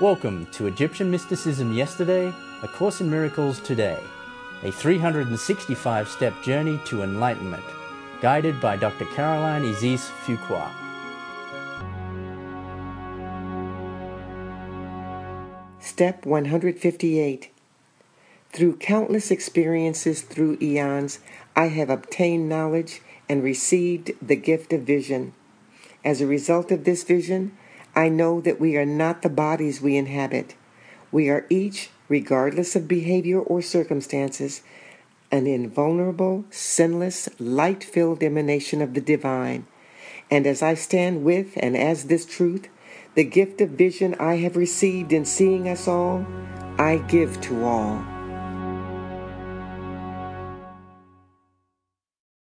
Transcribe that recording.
Welcome to Egyptian Mysticism Yesterday, A Course in Miracles Today, a 365 step journey to enlightenment, guided by Dr. Caroline Isis Fuqua. Step 158 Through countless experiences through eons, I have obtained knowledge and received the gift of vision. As a result of this vision, I know that we are not the bodies we inhabit. We are each, regardless of behavior or circumstances, an invulnerable, sinless, light filled emanation of the divine. And as I stand with and as this truth, the gift of vision I have received in seeing us all, I give to all.